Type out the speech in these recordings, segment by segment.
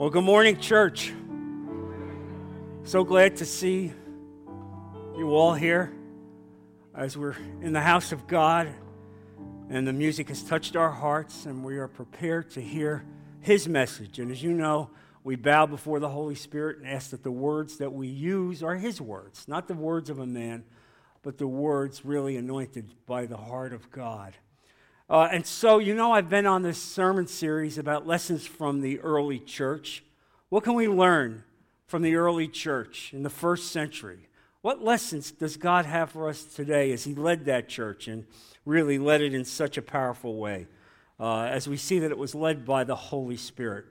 Well, good morning, church. So glad to see you all here as we're in the house of God and the music has touched our hearts and we are prepared to hear His message. And as you know, we bow before the Holy Spirit and ask that the words that we use are His words, not the words of a man, but the words really anointed by the heart of God. Uh, and so, you know, I've been on this sermon series about lessons from the early church. What can we learn from the early church in the first century? What lessons does God have for us today as He led that church and really led it in such a powerful way? Uh, as we see that it was led by the Holy Spirit.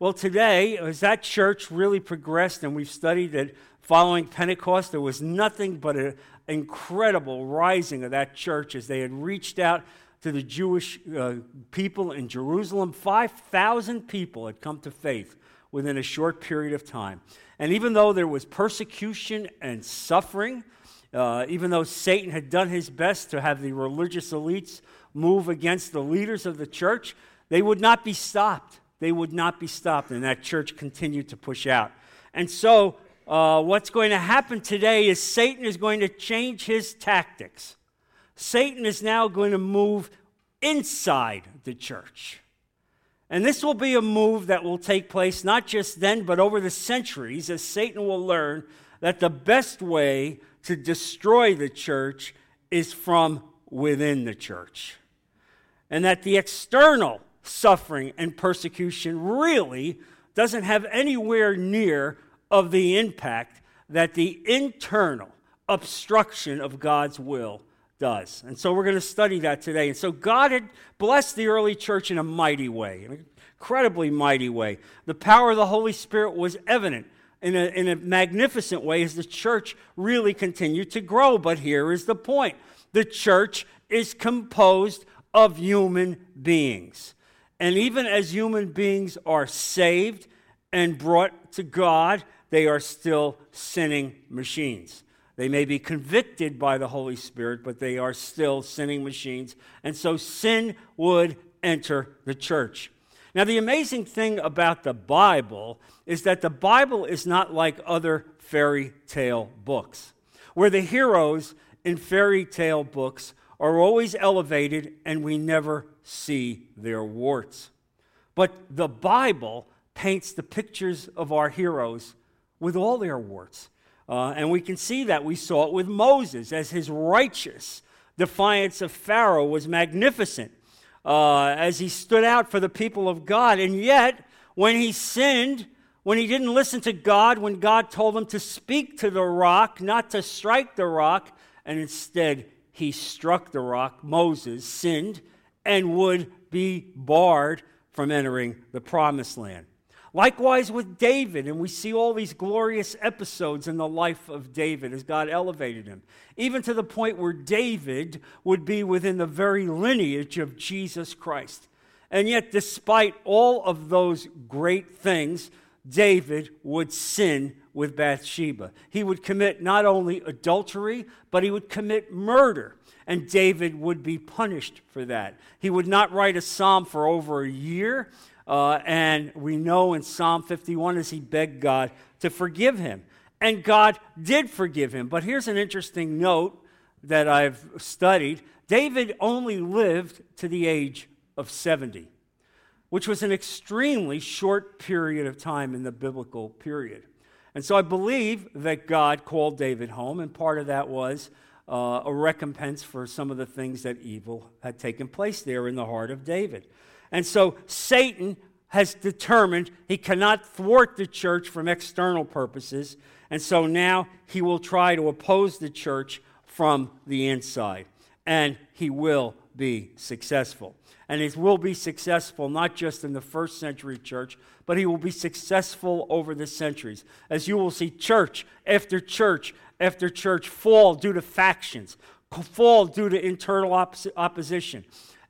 Well, today, as that church really progressed and we've studied that following Pentecost, there was nothing but an incredible rising of that church as they had reached out to the Jewish uh, people in Jerusalem. 5,000 people had come to faith within a short period of time. And even though there was persecution and suffering, uh, even though Satan had done his best to have the religious elites move against the leaders of the church, they would not be stopped. They would not be stopped, and that church continued to push out. And so, uh, what's going to happen today is Satan is going to change his tactics. Satan is now going to move inside the church. And this will be a move that will take place not just then, but over the centuries, as Satan will learn that the best way to destroy the church is from within the church. And that the external suffering and persecution really doesn't have anywhere near of the impact that the internal obstruction of God's will does. And so we're going to study that today. And so God had blessed the early church in a mighty way, an incredibly mighty way. The power of the Holy Spirit was evident in a, in a magnificent way as the church really continued to grow. But here is the point the church is composed of human beings. And even as human beings are saved and brought to God, they are still sinning machines. They may be convicted by the Holy Spirit, but they are still sinning machines. And so sin would enter the church. Now, the amazing thing about the Bible is that the Bible is not like other fairy tale books, where the heroes in fairy tale books are always elevated and we never see their warts. But the Bible paints the pictures of our heroes with all their warts. Uh, and we can see that. We saw it with Moses as his righteous defiance of Pharaoh was magnificent uh, as he stood out for the people of God. And yet, when he sinned, when he didn't listen to God, when God told him to speak to the rock, not to strike the rock, and instead he struck the rock, Moses sinned and would be barred from entering the promised land. Likewise with David, and we see all these glorious episodes in the life of David as God elevated him, even to the point where David would be within the very lineage of Jesus Christ. And yet, despite all of those great things, David would sin with Bathsheba. He would commit not only adultery, but he would commit murder. And David would be punished for that. He would not write a psalm for over a year. Uh, and we know in Psalm 51 as he begged God to forgive him. And God did forgive him. But here's an interesting note that I've studied David only lived to the age of 70, which was an extremely short period of time in the biblical period. And so I believe that God called David home, and part of that was uh, a recompense for some of the things that evil had taken place there in the heart of David. And so Satan has determined he cannot thwart the church from external purposes. And so now he will try to oppose the church from the inside. And he will be successful. And he will be successful not just in the first century church, but he will be successful over the centuries. As you will see church after church after church fall due to factions, fall due to internal oppos- opposition.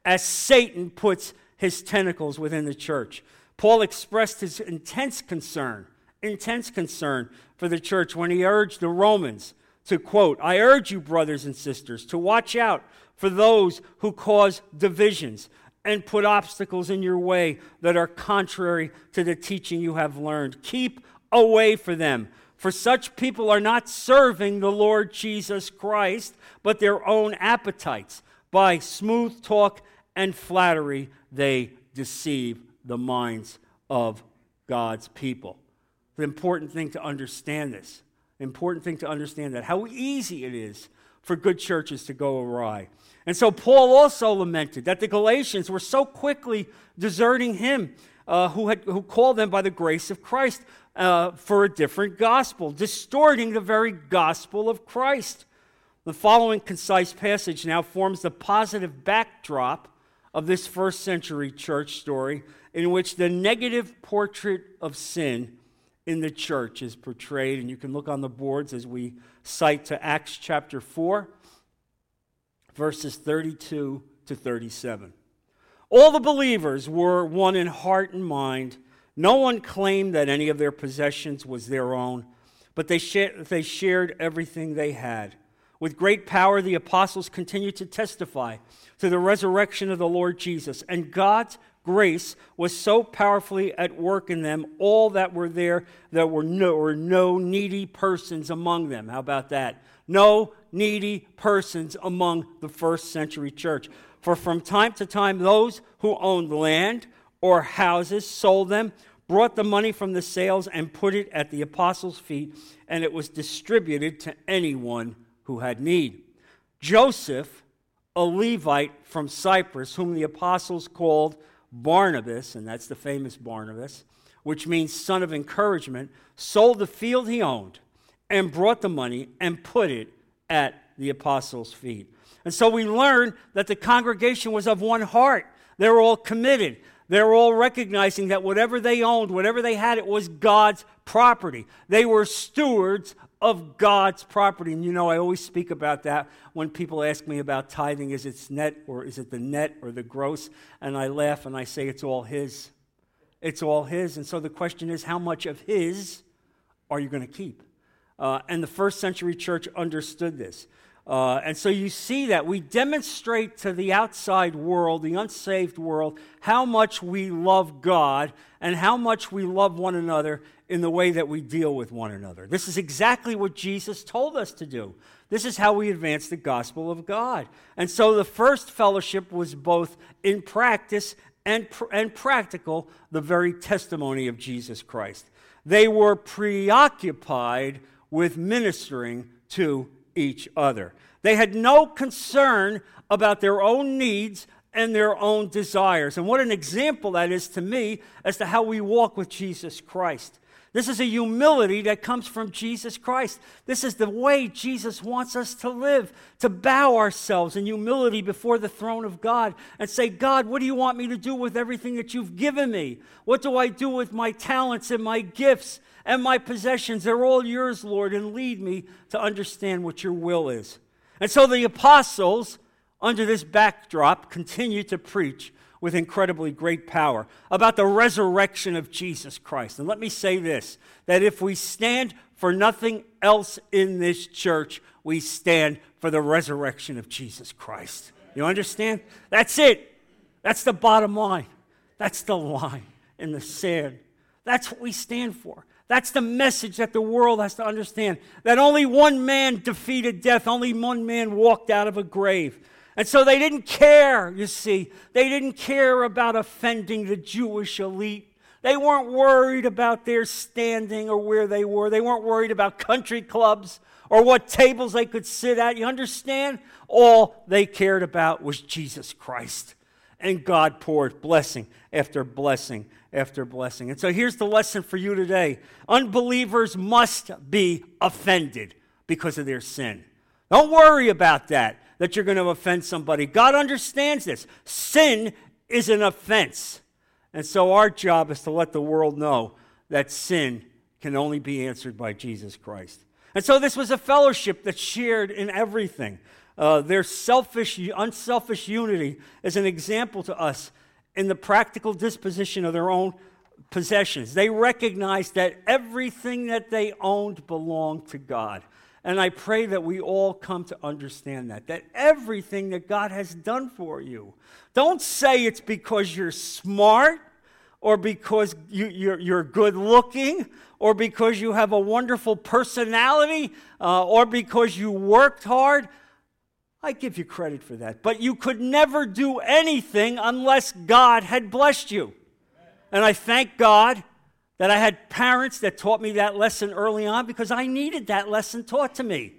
As Satan puts his tentacles within the church. Paul expressed his intense concern, intense concern for the church when he urged the Romans to quote, I urge you, brothers and sisters, to watch out for those who cause divisions and put obstacles in your way that are contrary to the teaching you have learned. Keep away from them. For such people are not serving the Lord Jesus Christ, but their own appetites. By smooth talk and flattery, they deceive the minds of God's people. The important thing to understand this. Important thing to understand that how easy it is for good churches to go awry. And so Paul also lamented that the Galatians were so quickly deserting him, uh, who, had, who called them by the grace of Christ uh, for a different gospel, distorting the very gospel of Christ. The following concise passage now forms the positive backdrop of this first century church story in which the negative portrait of sin in the church is portrayed. And you can look on the boards as we cite to Acts chapter 4, verses 32 to 37. All the believers were one in heart and mind. No one claimed that any of their possessions was their own, but they, they shared everything they had. With great power, the apostles continued to testify to the resurrection of the Lord Jesus, and God's grace was so powerfully at work in them, all that were there, there were no, were no needy persons among them. How about that? No needy persons among the first century church. For from time to time, those who owned land or houses sold them, brought the money from the sales, and put it at the apostles' feet, and it was distributed to anyone who had need. Joseph, a Levite from Cyprus, whom the apostles called Barnabas, and that's the famous Barnabas, which means son of encouragement, sold the field he owned and brought the money and put it at the apostles' feet. And so we learn that the congregation was of one heart. They were all committed. They were all recognizing that whatever they owned, whatever they had, it was God's property. They were stewards of God's property. And you know, I always speak about that when people ask me about tithing is it net or is it the net or the gross? And I laugh and I say it's all His. It's all His. And so the question is, how much of His are you going to keep? Uh, and the first century church understood this. Uh, and so you see that we demonstrate to the outside world, the unsaved world, how much we love God and how much we love one another in the way that we deal with one another. This is exactly what Jesus told us to do. This is how we advance the gospel of God. And so the first fellowship was both in practice and, pr- and practical, the very testimony of Jesus Christ. They were preoccupied with ministering to each other. They had no concern about their own needs and their own desires. And what an example that is to me as to how we walk with Jesus Christ. This is a humility that comes from Jesus Christ. This is the way Jesus wants us to live, to bow ourselves in humility before the throne of God and say, God, what do you want me to do with everything that you've given me? What do I do with my talents and my gifts and my possessions? They're all yours, Lord, and lead me to understand what your will is. And so the apostles, under this backdrop, continue to preach with incredibly great power about the resurrection of Jesus Christ. And let me say this that if we stand for nothing else in this church, we stand for the resurrection of Jesus Christ. You understand? That's it. That's the bottom line. That's the line in the sand. That's what we stand for. That's the message that the world has to understand that only one man defeated death, only one man walked out of a grave. And so they didn't care, you see. They didn't care about offending the Jewish elite. They weren't worried about their standing or where they were. They weren't worried about country clubs or what tables they could sit at. You understand? All they cared about was Jesus Christ. And God poured blessing after blessing after blessing. And so here's the lesson for you today unbelievers must be offended because of their sin. Don't worry about that that you're going to offend somebody. God understands this. Sin is an offense. And so our job is to let the world know that sin can only be answered by Jesus Christ. And so this was a fellowship that shared in everything. Uh, their selfish, unselfish unity is an example to us in the practical disposition of their own possessions. They recognized that everything that they owned belonged to God. And I pray that we all come to understand that, that everything that God has done for you, don't say it's because you're smart or because you, you're, you're good looking or because you have a wonderful personality uh, or because you worked hard. I give you credit for that. But you could never do anything unless God had blessed you. And I thank God that I had parents that taught me that lesson early on because I needed that lesson taught to me.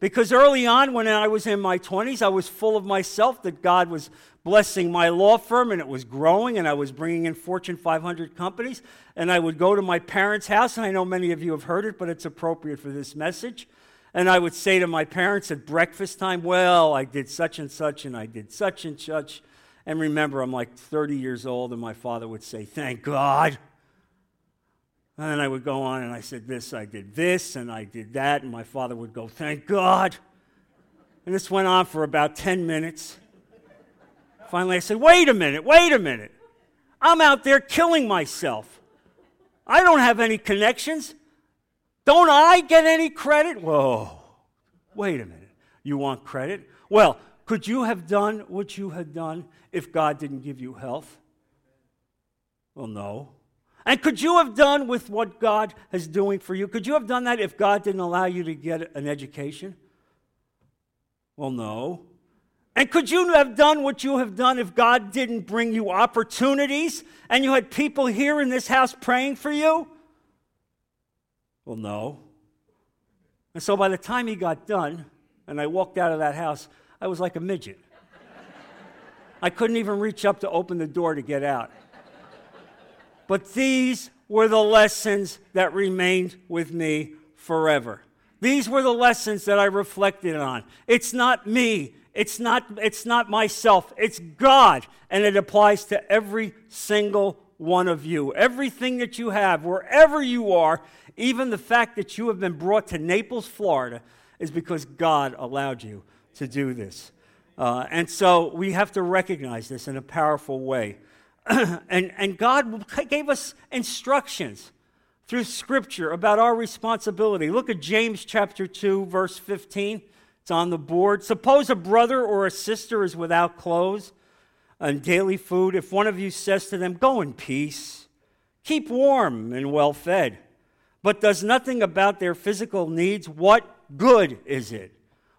Because early on, when I was in my 20s, I was full of myself that God was blessing my law firm and it was growing and I was bringing in Fortune 500 companies. And I would go to my parents' house, and I know many of you have heard it, but it's appropriate for this message. And I would say to my parents at breakfast time, Well, I did such and such, and I did such and such. And remember, I'm like 30 years old, and my father would say, Thank God. And then I would go on and I said, This, I did this, and I did that. And my father would go, Thank God. And this went on for about 10 minutes. Finally, I said, Wait a minute, wait a minute. I'm out there killing myself. I don't have any connections. Don't I get any credit? Whoa, wait a minute. You want credit? Well, could you have done what you had done if God didn't give you health? Well, no. And could you have done with what God is doing for you? Could you have done that if God didn't allow you to get an education? Well, no. And could you have done what you have done if God didn't bring you opportunities and you had people here in this house praying for you? Well, no. And so by the time he got done and I walked out of that house, I was like a midget. I couldn't even reach up to open the door to get out. But these were the lessons that remained with me forever. These were the lessons that I reflected on. It's not me. It's not, it's not myself. It's God. And it applies to every single one of you. Everything that you have, wherever you are, even the fact that you have been brought to Naples, Florida, is because God allowed you to do this. Uh, and so we have to recognize this in a powerful way. and, and God gave us instructions through Scripture about our responsibility. Look at James chapter 2, verse 15. It's on the board. Suppose a brother or a sister is without clothes and daily food. If one of you says to them, Go in peace, keep warm and well fed, but does nothing about their physical needs, what good is it?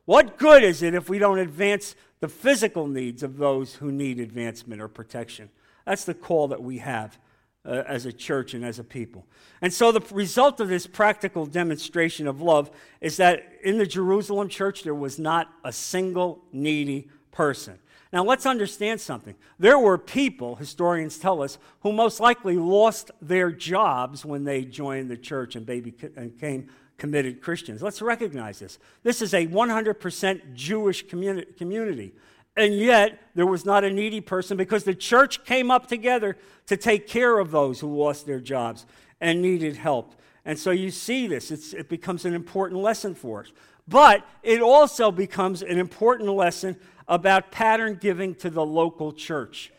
What good is it if we don't advance the physical needs of those who need advancement or protection? That's the call that we have uh, as a church and as a people. And so the result of this practical demonstration of love is that in the Jerusalem church, there was not a single needy person. Now, let's understand something. There were people, historians tell us, who most likely lost their jobs when they joined the church and, became committed Christians. Let's recognize this. This is a 100% Jewish community. And yet, there was not a needy person because the church came up together to take care of those who lost their jobs and needed help. And so you see this, it's, it becomes an important lesson for us. But it also becomes an important lesson about pattern giving to the local church.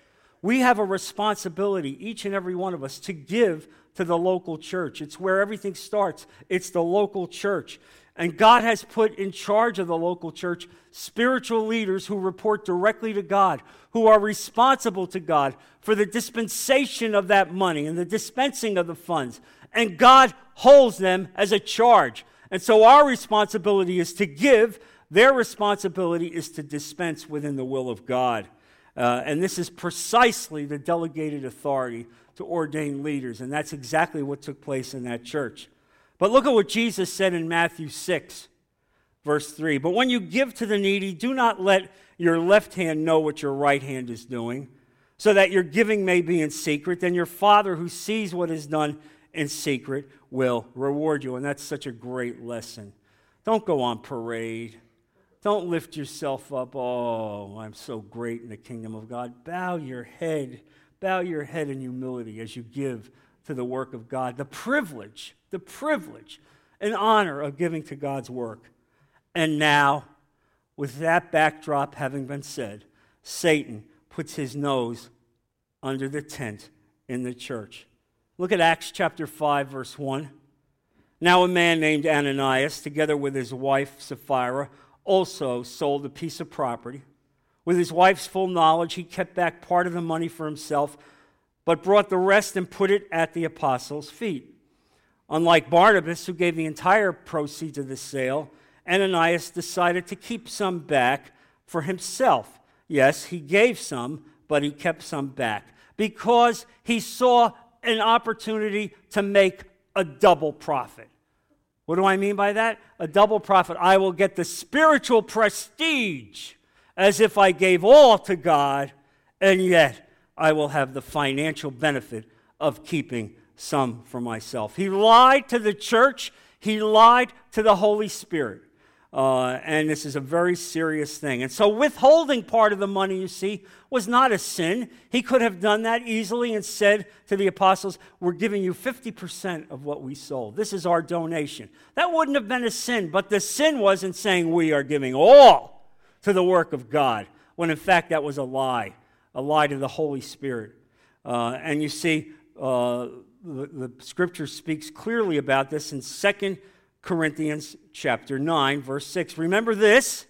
We have a responsibility, each and every one of us, to give to the local church. It's where everything starts, it's the local church. And God has put in charge of the local church spiritual leaders who report directly to God, who are responsible to God for the dispensation of that money and the dispensing of the funds. And God holds them as a charge. And so our responsibility is to give, their responsibility is to dispense within the will of God. Uh, and this is precisely the delegated authority to ordain leaders. And that's exactly what took place in that church. But look at what Jesus said in Matthew 6, verse 3. But when you give to the needy, do not let your left hand know what your right hand is doing, so that your giving may be in secret. Then your Father who sees what is done in secret will reward you. And that's such a great lesson. Don't go on parade. Don't lift yourself up. Oh, I'm so great in the kingdom of God. Bow your head. Bow your head in humility as you give to the work of God. The privilege, the privilege and honor of giving to God's work. And now, with that backdrop having been said, Satan puts his nose under the tent in the church. Look at Acts chapter 5, verse 1. Now, a man named Ananias, together with his wife Sapphira, also sold a piece of property. With his wife's full knowledge, he kept back part of the money for himself, but brought the rest and put it at the apostles' feet. Unlike Barnabas, who gave the entire proceeds of the sale, Ananias decided to keep some back for himself. Yes, he gave some, but he kept some back because he saw an opportunity to make a double profit. What do I mean by that? A double profit. I will get the spiritual prestige as if I gave all to God, and yet I will have the financial benefit of keeping some for myself. He lied to the church, he lied to the Holy Spirit. Uh, and this is a very serious thing. And so, withholding part of the money, you see, was not a sin. He could have done that easily and said to the apostles, We're giving you 50% of what we sold. This is our donation. That wouldn't have been a sin, but the sin wasn't saying we are giving all to the work of God, when in fact that was a lie, a lie to the Holy Spirit. Uh, and you see, uh, the, the scripture speaks clearly about this in 2 Corinthians chapter 9, verse 6. Remember this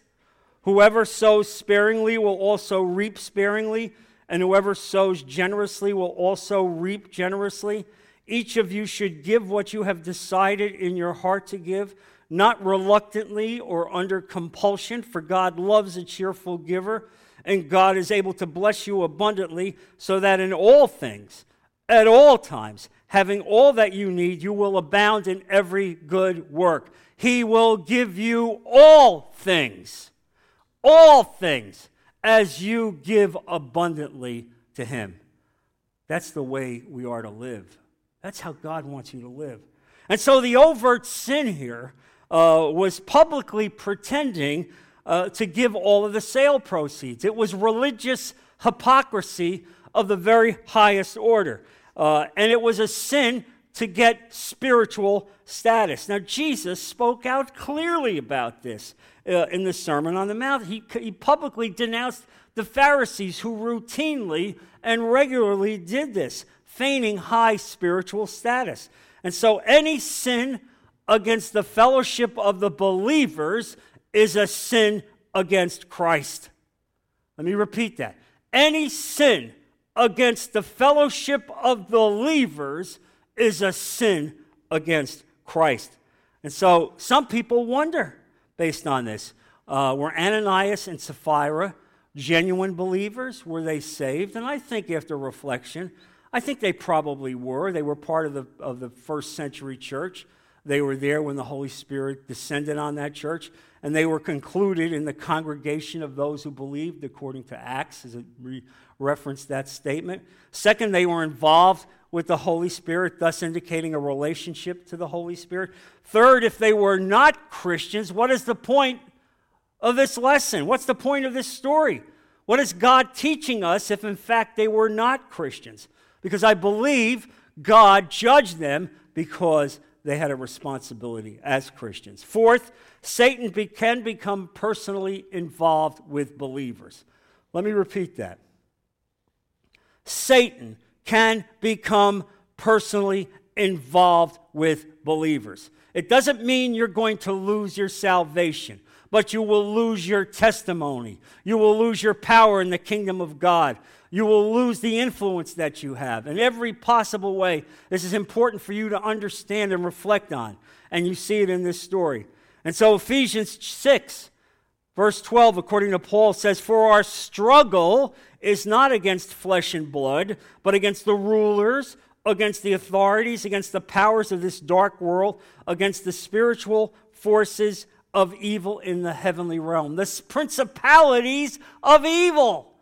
whoever sows sparingly will also reap sparingly, and whoever sows generously will also reap generously. Each of you should give what you have decided in your heart to give, not reluctantly or under compulsion, for God loves a cheerful giver, and God is able to bless you abundantly, so that in all things, at all times, having all that you need, you will abound in every good work. He will give you all things, all things, as you give abundantly to Him. That's the way we are to live. That's how God wants you to live. And so the overt sin here uh, was publicly pretending uh, to give all of the sale proceeds. It was religious hypocrisy of the very highest order. Uh, and it was a sin to get spiritual status. Now, Jesus spoke out clearly about this uh, in the Sermon on the Mount. He, he publicly denounced the Pharisees who routinely and regularly did this, feigning high spiritual status. And so, any sin against the fellowship of the believers is a sin against Christ. Let me repeat that. Any sin against the fellowship of believers is a sin against Christ. And so some people wonder based on this uh, were Ananias and Sapphira genuine believers? Were they saved? And I think after reflection, I think they probably were. They were part of the, of the first century church. They were there when the Holy Spirit descended on that church, and they were concluded in the congregation of those who believed, according to Acts, as it re- referenced that statement. Second, they were involved with the Holy Spirit, thus indicating a relationship to the Holy Spirit. Third, if they were not Christians, what is the point of this lesson? What's the point of this story? What is God teaching us if, in fact, they were not Christians? Because I believe God judged them because they had a responsibility as Christians. Fourth, Satan be, can become personally involved with believers. Let me repeat that. Satan can become personally involved with believers. It doesn't mean you're going to lose your salvation, but you will lose your testimony. You will lose your power in the kingdom of God. You will lose the influence that you have in every possible way. This is important for you to understand and reflect on. And you see it in this story. And so, Ephesians 6, verse 12, according to Paul, says, For our struggle is not against flesh and blood, but against the rulers, against the authorities, against the powers of this dark world, against the spiritual forces of evil in the heavenly realm, the principalities of evil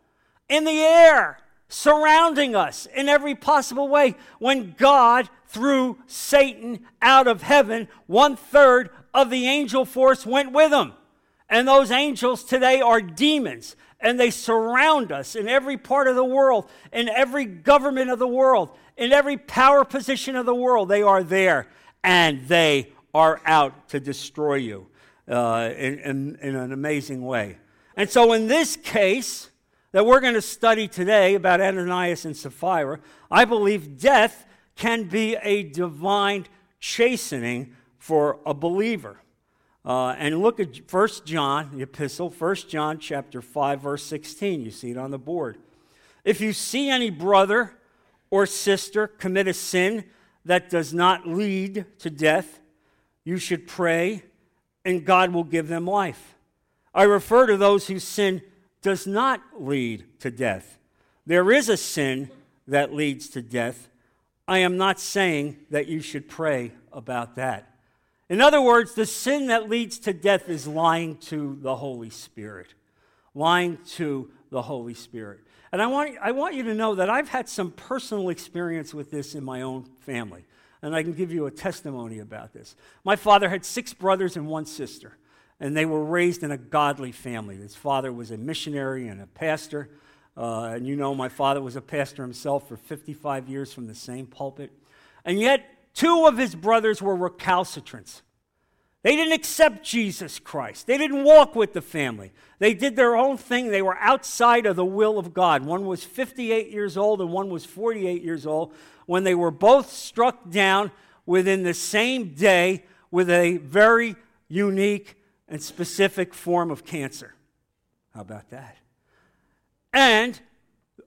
in the air, surrounding us in every possible way. When God threw Satan out of heaven, one third of the angel force went with him. And those angels today are demons, and they surround us in every part of the world, in every government of the world, in every power position of the world. They are there, and they are out to destroy you uh, in, in, in an amazing way. And so, in this case, that we're going to study today about Ananias and Sapphira, I believe death can be a divine chastening for a believer. Uh, and look at 1 John, the epistle, 1 John chapter 5, verse 16. You see it on the board. If you see any brother or sister commit a sin that does not lead to death, you should pray, and God will give them life. I refer to those whose sin does not lead to death. There is a sin that leads to death. I am not saying that you should pray about that. In other words, the sin that leads to death is lying to the Holy Spirit. Lying to the Holy Spirit. And I want, I want you to know that I've had some personal experience with this in my own family. And I can give you a testimony about this. My father had six brothers and one sister, and they were raised in a godly family. His father was a missionary and a pastor. Uh, and you know, my father was a pastor himself for 55 years from the same pulpit. And yet, two of his brothers were recalcitrants. They didn't accept Jesus Christ. They didn't walk with the family. They did their own thing. They were outside of the will of God. One was 58 years old and one was 48 years old when they were both struck down within the same day with a very unique and specific form of cancer. How about that? And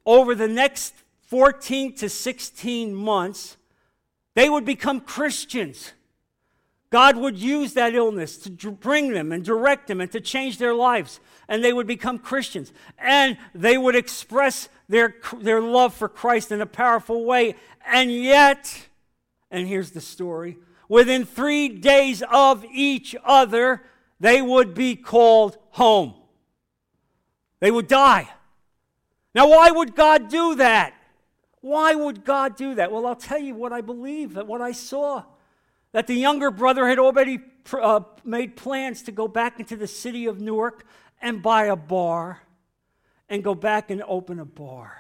over the next 14 to 16 months, they would become Christians. God would use that illness to bring them and direct them and to change their lives. And they would become Christians. And they would express their, their love for Christ in a powerful way. And yet, and here's the story within three days of each other, they would be called home. They would die. Now, why would God do that? Why would God do that? Well, I'll tell you what I believe, what I saw. That the younger brother had already uh, made plans to go back into the city of Newark and buy a bar and go back and open a bar.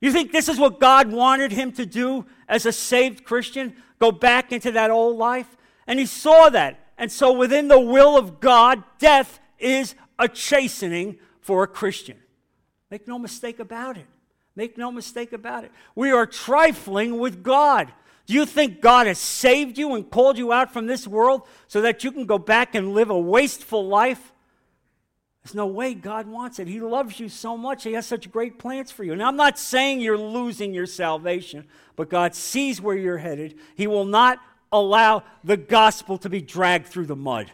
You think this is what God wanted him to do as a saved Christian? Go back into that old life? And he saw that. And so, within the will of God, death is a chastening for a Christian. Make no mistake about it. Make no mistake about it. We are trifling with God. Do you think God has saved you and called you out from this world so that you can go back and live a wasteful life? There's no way God wants it. He loves you so much. He has such great plans for you. Now, I'm not saying you're losing your salvation, but God sees where you're headed. He will not allow the gospel to be dragged through the mud.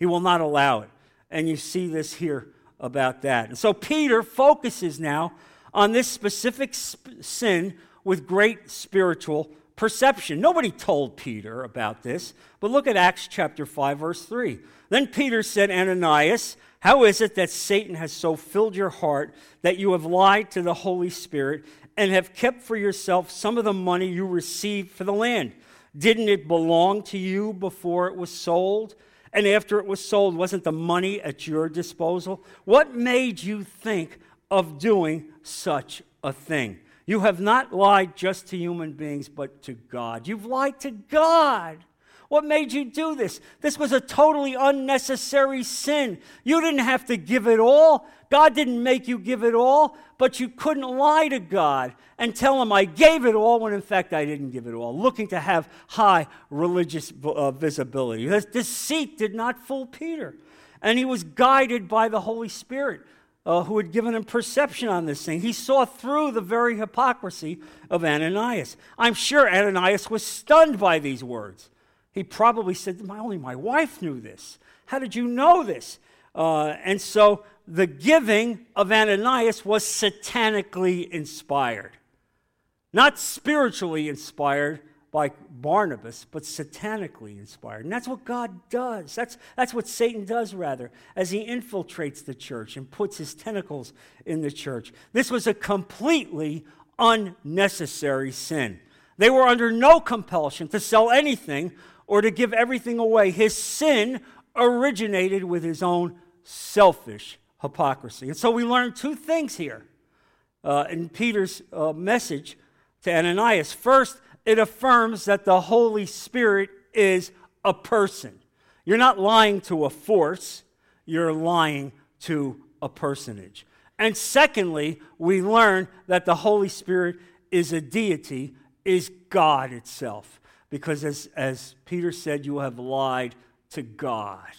He will not allow it. And you see this here about that. And so Peter focuses now on this specific sp- sin with great spiritual perception. Nobody told Peter about this, but look at Acts chapter 5, verse 3. Then Peter said, Ananias, how is it that Satan has so filled your heart that you have lied to the Holy Spirit and have kept for yourself some of the money you received for the land? Didn't it belong to you before it was sold? And after it was sold, wasn't the money at your disposal? What made you think of doing such a thing? You have not lied just to human beings, but to God. You've lied to God. What made you do this? This was a totally unnecessary sin. You didn't have to give it all. God didn't make you give it all, but you couldn't lie to God and tell him, I gave it all, when in fact I didn't give it all, looking to have high religious uh, visibility. This deceit did not fool Peter. And he was guided by the Holy Spirit. Uh, who had given him perception on this thing. He saw through the very hypocrisy of Ananias. I'm sure Ananias was stunned by these words. He probably said, my, Only my wife knew this. How did you know this? Uh, and so the giving of Ananias was satanically inspired. Not spiritually inspired by Barnabas, but satanically inspired. And that's what God does. That's, that's what Satan does, rather, as he infiltrates the church and puts his tentacles in the church. This was a completely unnecessary sin. They were under no compulsion to sell anything or to give everything away. His sin originated with his own selfish hypocrisy. And so we learn two things here uh, in Peter's uh, message to Ananias. First, it affirms that the Holy Spirit is a person. You're not lying to a force, you're lying to a personage. And secondly, we learn that the Holy Spirit is a deity, is God itself. Because as, as Peter said, you have lied to God,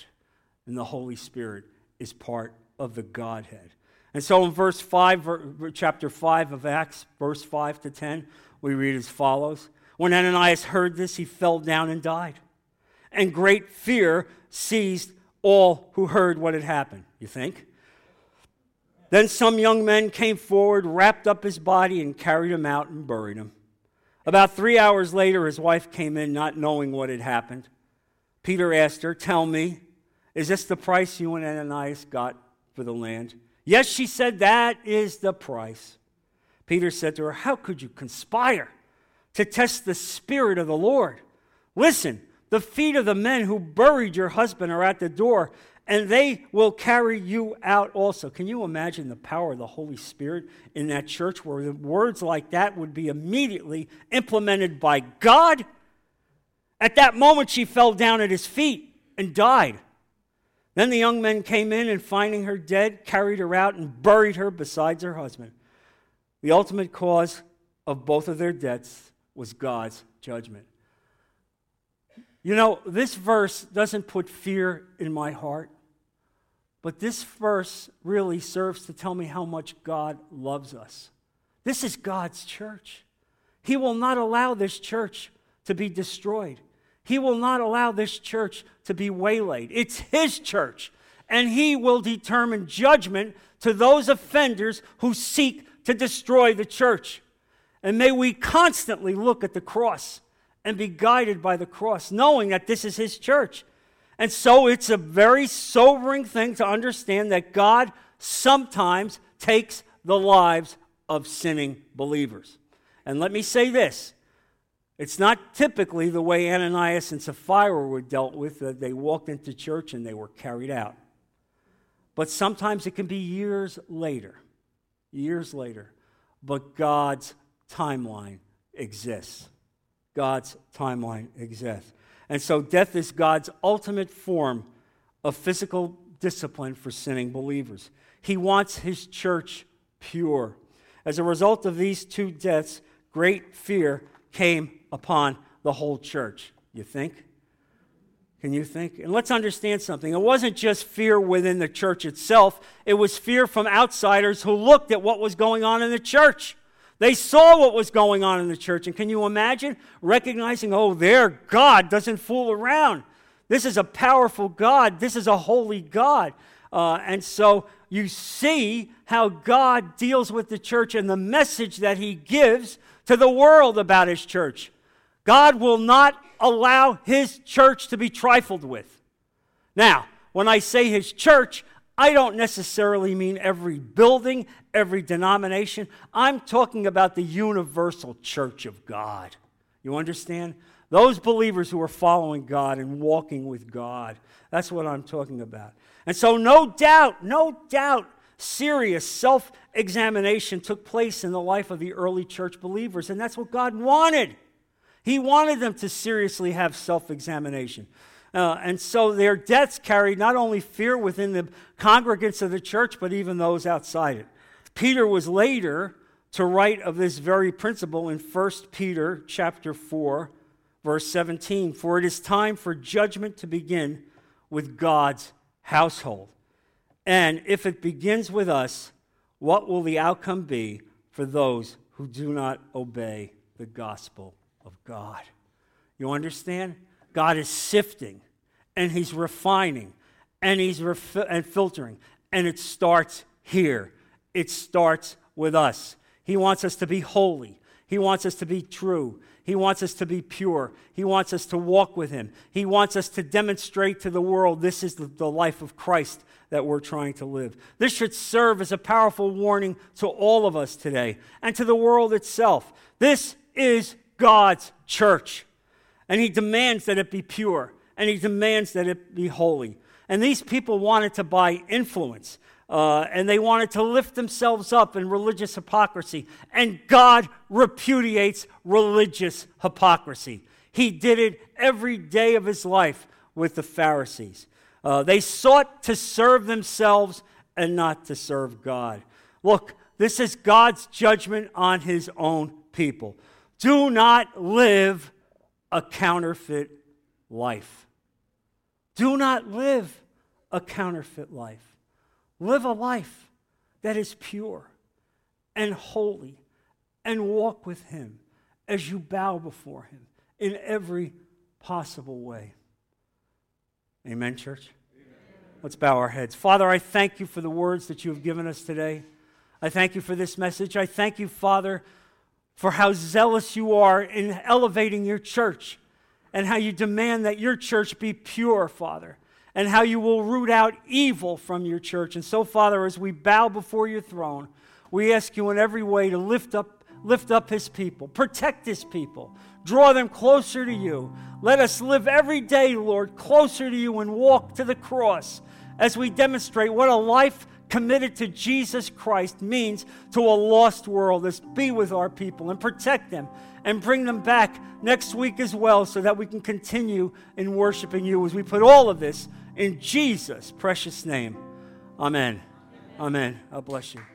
and the Holy Spirit is part of the Godhead. And so in verse 5, chapter 5 of Acts, verse 5 to 10, we read as follows When Ananias heard this, he fell down and died. And great fear seized all who heard what had happened. You think? Then some young men came forward, wrapped up his body, and carried him out and buried him. About three hours later, his wife came in, not knowing what had happened. Peter asked her, Tell me, is this the price you and Ananias got for the land? Yes, she said, That is the price. Peter said to her, How could you conspire to test the Spirit of the Lord? Listen, the feet of the men who buried your husband are at the door, and they will carry you out also. Can you imagine the power of the Holy Spirit in that church where words like that would be immediately implemented by God? At that moment, she fell down at his feet and died. Then the young men came in and, finding her dead, carried her out and buried her beside her husband. The ultimate cause of both of their deaths was God's judgment. You know, this verse doesn't put fear in my heart, but this verse really serves to tell me how much God loves us. This is God's church. He will not allow this church to be destroyed. He will not allow this church to be waylaid. It's His church, and He will determine judgment to those offenders who seek to destroy the church. And may we constantly look at the cross and be guided by the cross, knowing that this is His church. And so it's a very sobering thing to understand that God sometimes takes the lives of sinning believers. And let me say this it's not typically the way Ananias and Sapphira were dealt with, that they walked into church and they were carried out. But sometimes it can be years later, years later. But God's timeline exists. God's timeline exists. And so death is God's ultimate form of physical discipline for sinning believers. He wants his church pure. As a result of these two deaths, great fear came upon the whole church. You think? Can you think? And let's understand something. It wasn't just fear within the church itself, it was fear from outsiders who looked at what was going on in the church. They saw what was going on in the church. And can you imagine recognizing, oh, their God doesn't fool around? This is a powerful God, this is a holy God. Uh, and so you see how God deals with the church and the message that he gives to the world about his church. God will not allow his church to be trifled with. Now, when I say his church, I don't necessarily mean every building, every denomination. I'm talking about the universal church of God. You understand? Those believers who are following God and walking with God. That's what I'm talking about. And so, no doubt, no doubt, serious self examination took place in the life of the early church believers. And that's what God wanted. He wanted them to seriously have self examination. Uh, and so their deaths carried not only fear within the congregants of the church, but even those outside it. Peter was later to write of this very principle in 1 Peter chapter 4, verse 17. For it is time for judgment to begin with God's household. And if it begins with us, what will the outcome be for those who do not obey the gospel of God? You understand? God is sifting and He's refining and He's and filtering. And it starts here. It starts with us. He wants us to be holy. He wants us to be true. He wants us to be pure. He wants us to walk with Him. He wants us to demonstrate to the world this is the, the, life of Christ that we're trying to live. This should serve as a powerful warning to all of us today and to the world itself. This is God's church, and He demands that it be pure and he demands that it be holy. And these people wanted to buy influence. Uh, and they wanted to lift themselves up in religious hypocrisy. And God repudiates religious hypocrisy. He did it every day of his life with the Pharisees. Uh, they sought to serve themselves and not to serve God. Look, this is God's judgment on his own people. Do not live a counterfeit life. Do not live a counterfeit life. Live a life that is pure and holy and walk with Him as you bow before Him in every possible way. Amen, church? Let's bow our heads. Father, I thank you for the words that you have given us today. I thank you for this message. I thank you, Father, for how zealous you are in elevating your church and how you demand that your church be pure, Father, and how you will root out evil from your church. And so, Father, as we bow before your throne, we ask you in every way to lift up, lift up his people, protect his people, draw them closer to you. Let us live every day, Lord, closer to you and walk to the cross as we demonstrate what a life committed to Jesus Christ means to a lost world. Let's be with our people and protect them and bring them back next week as well so that we can continue in worshiping you as we put all of this in Jesus' precious name. Amen. Amen. God bless you.